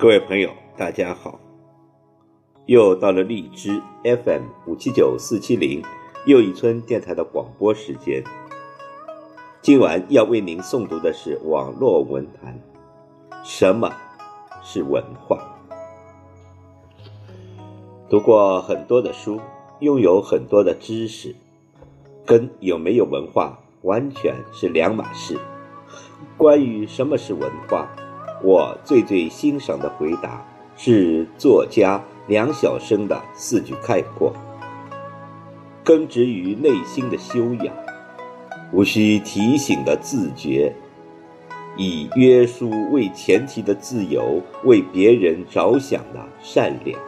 各位朋友，大家好！又到了荔枝 FM 五七九四七零又一村电台的广播时间。今晚要为您诵读的是网络文坛。什么是文化？读过很多的书，拥有很多的知识，跟有没有文化完全是两码事。关于什么是文化？我最最欣赏的回答是作家梁晓声的四句概括：根植于内心的修养，无需提醒的自觉，以约束为前提的自由，为别人着想的善良。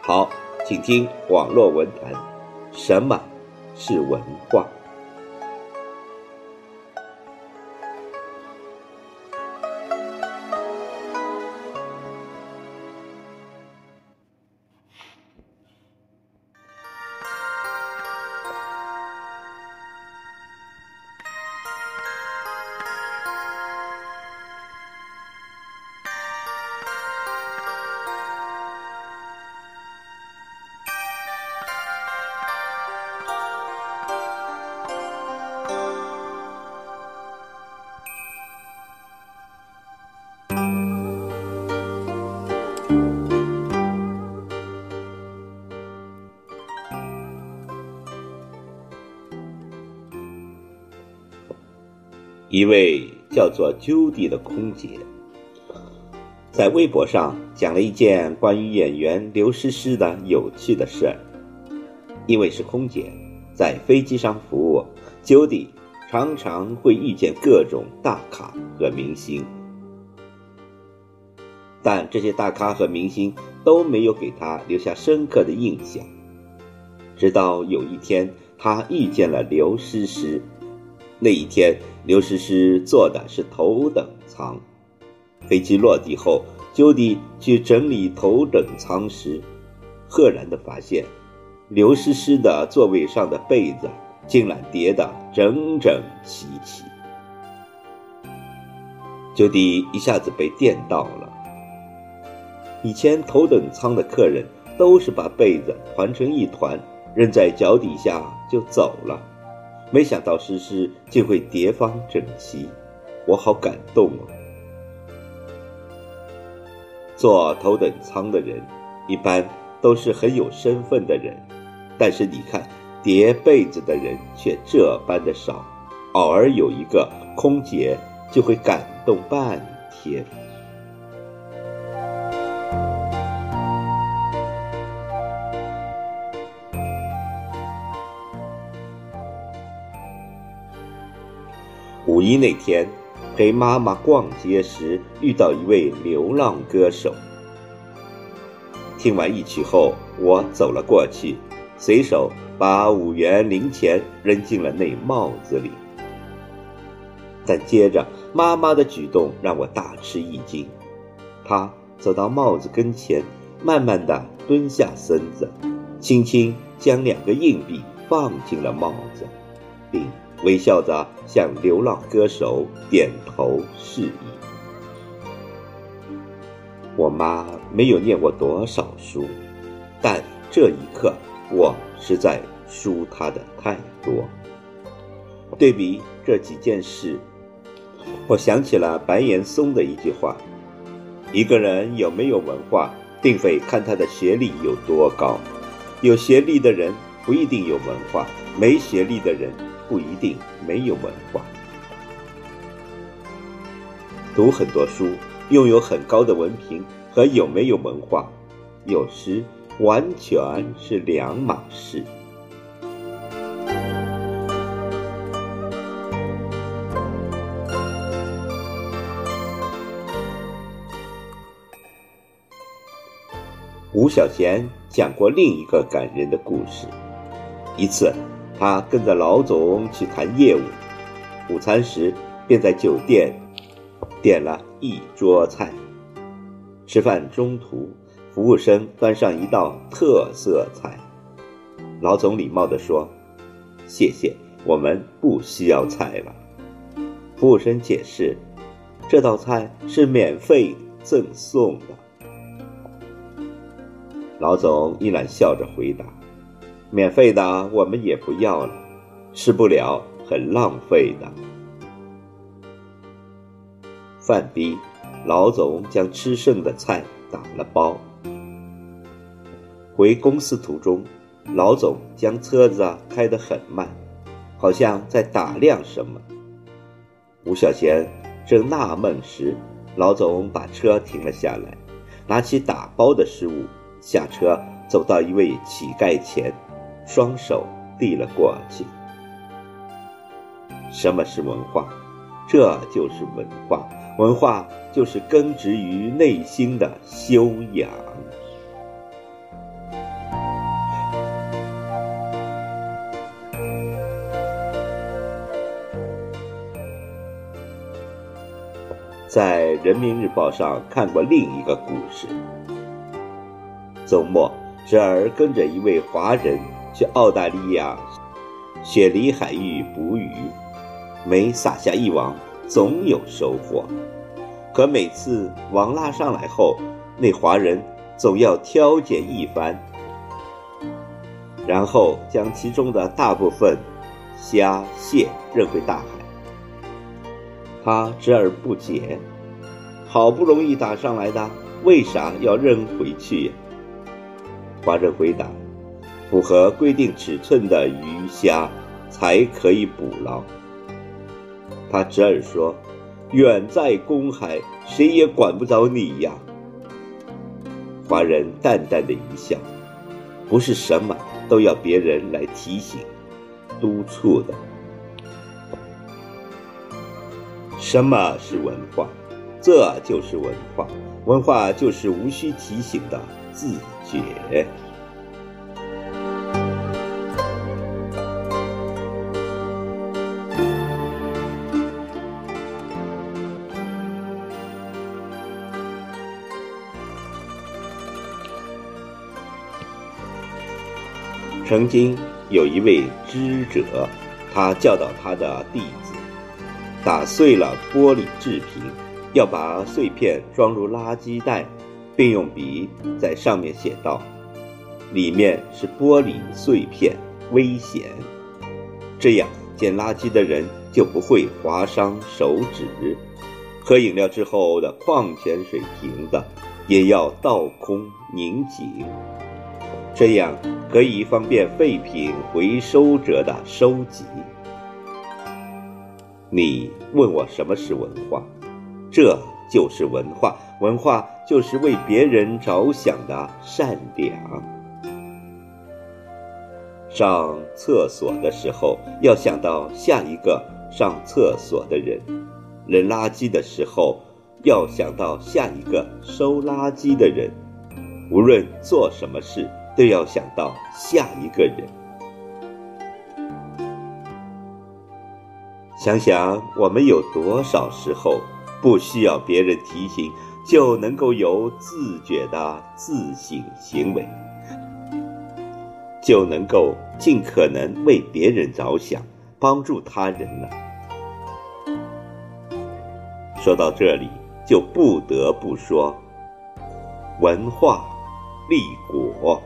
好，请听网络文坛，什么是文化？一位叫做 Judy 的空姐，在微博上讲了一件关于演员刘诗诗的有趣的事儿。因为是空姐，在飞机上服务，Judy 常常会遇见各种大咖和明星，但这些大咖和明星都没有给她留下深刻的印象。直到有一天，她遇见了刘诗诗。那一天，刘诗诗坐的是头等舱。飞机落地后，就地去整理头等舱时，赫然的发现，刘诗诗的座位上的被子竟然叠得整整齐齐。就地一下子被电到了。以前头等舱的客人都是把被子团成一团，扔在脚底下就走了。没想到诗诗竟会叠方整齐，我好感动哦。坐头等舱的人，一般都是很有身份的人，但是你看叠被子的人却这般的少，偶尔有一个空姐就会感动半天。五一那天，陪妈妈逛街时遇到一位流浪歌手。听完一曲后，我走了过去，随手把五元零钱扔进了那帽子里。但接着，妈妈的举动让我大吃一惊。她走到帽子跟前，慢慢的蹲下身子，轻轻将两个硬币放进了帽子，并。微笑着向流浪歌手点头示意。我妈没有念过多少书，但这一刻我实在输她的太多。对比这几件事，我想起了白岩松的一句话：“一个人有没有文化，并非看他的学历有多高，有学历的人不一定有文化，没学历的人。”不一定没有文化。读很多书拥有很高的文凭和有没有文化有时完全是两码事。吴小贤讲过另一个感人的故事一次他跟着老总去谈业务，午餐时便在酒店点了一桌菜。吃饭中途，服务生端上一道特色菜，老总礼貌地说：“谢谢，我们不需要菜了。”服务生解释：“这道菜是免费赠送的。”老总依然笑着回答：“免费的我们也不要了，吃不了很浪费的。”饭毕，老总将吃剩的菜打了包。回公司途中，老总将车子开得很慢，好像在打量什么。吴小贤正纳闷时，老总把车停了下来，拿起打包的食物，下车走到一位乞丐前，双手递了过去。什么是文化？这就是文化，文化就是根植于内心的修养。在《人民日报》上看过另一个故事。周末，侄儿跟着一位华人去澳大利亚雪梨海域捕鱼，每撒下一网，总有收获。可每次网拉上来后，那华人总要挑拣一番，然后将其中的大部分虾蟹扔回大海。他知而不解，好不容易打上来的，为啥要扔回去？华人回答：“符合规定尺寸的鱼虾才可以捕捞。”他侄儿说：“远在公海，谁也管不着你呀。”华人淡淡的一笑：“不是什么都要别人来提醒、督促的。”什么是文化？这就是文化。文化就是无需提醒的自觉。曾经有一位知者，他教导他的弟子。打碎了玻璃制品，要把碎片装入垃圾袋，并用笔在上面写道：“里面是玻璃碎片，危险。”这样捡垃圾的人就不会划伤手指。喝饮料之后的矿泉水瓶子也要倒空拧紧，这样可以方便废品回收者的收集。你问我什么是文化？这就是文化。文化就是为别人着想的善良。上厕所的时候要想到下一个上厕所的人；扔垃圾的时候要想到下一个收垃圾的人。无论做什么事，都要想到下一个人。想想我们有多少时候不需要别人提醒，就能够有自觉的自省行为，就能够尽可能为别人着想，帮助他人了。说到这里，就不得不说，文化立国。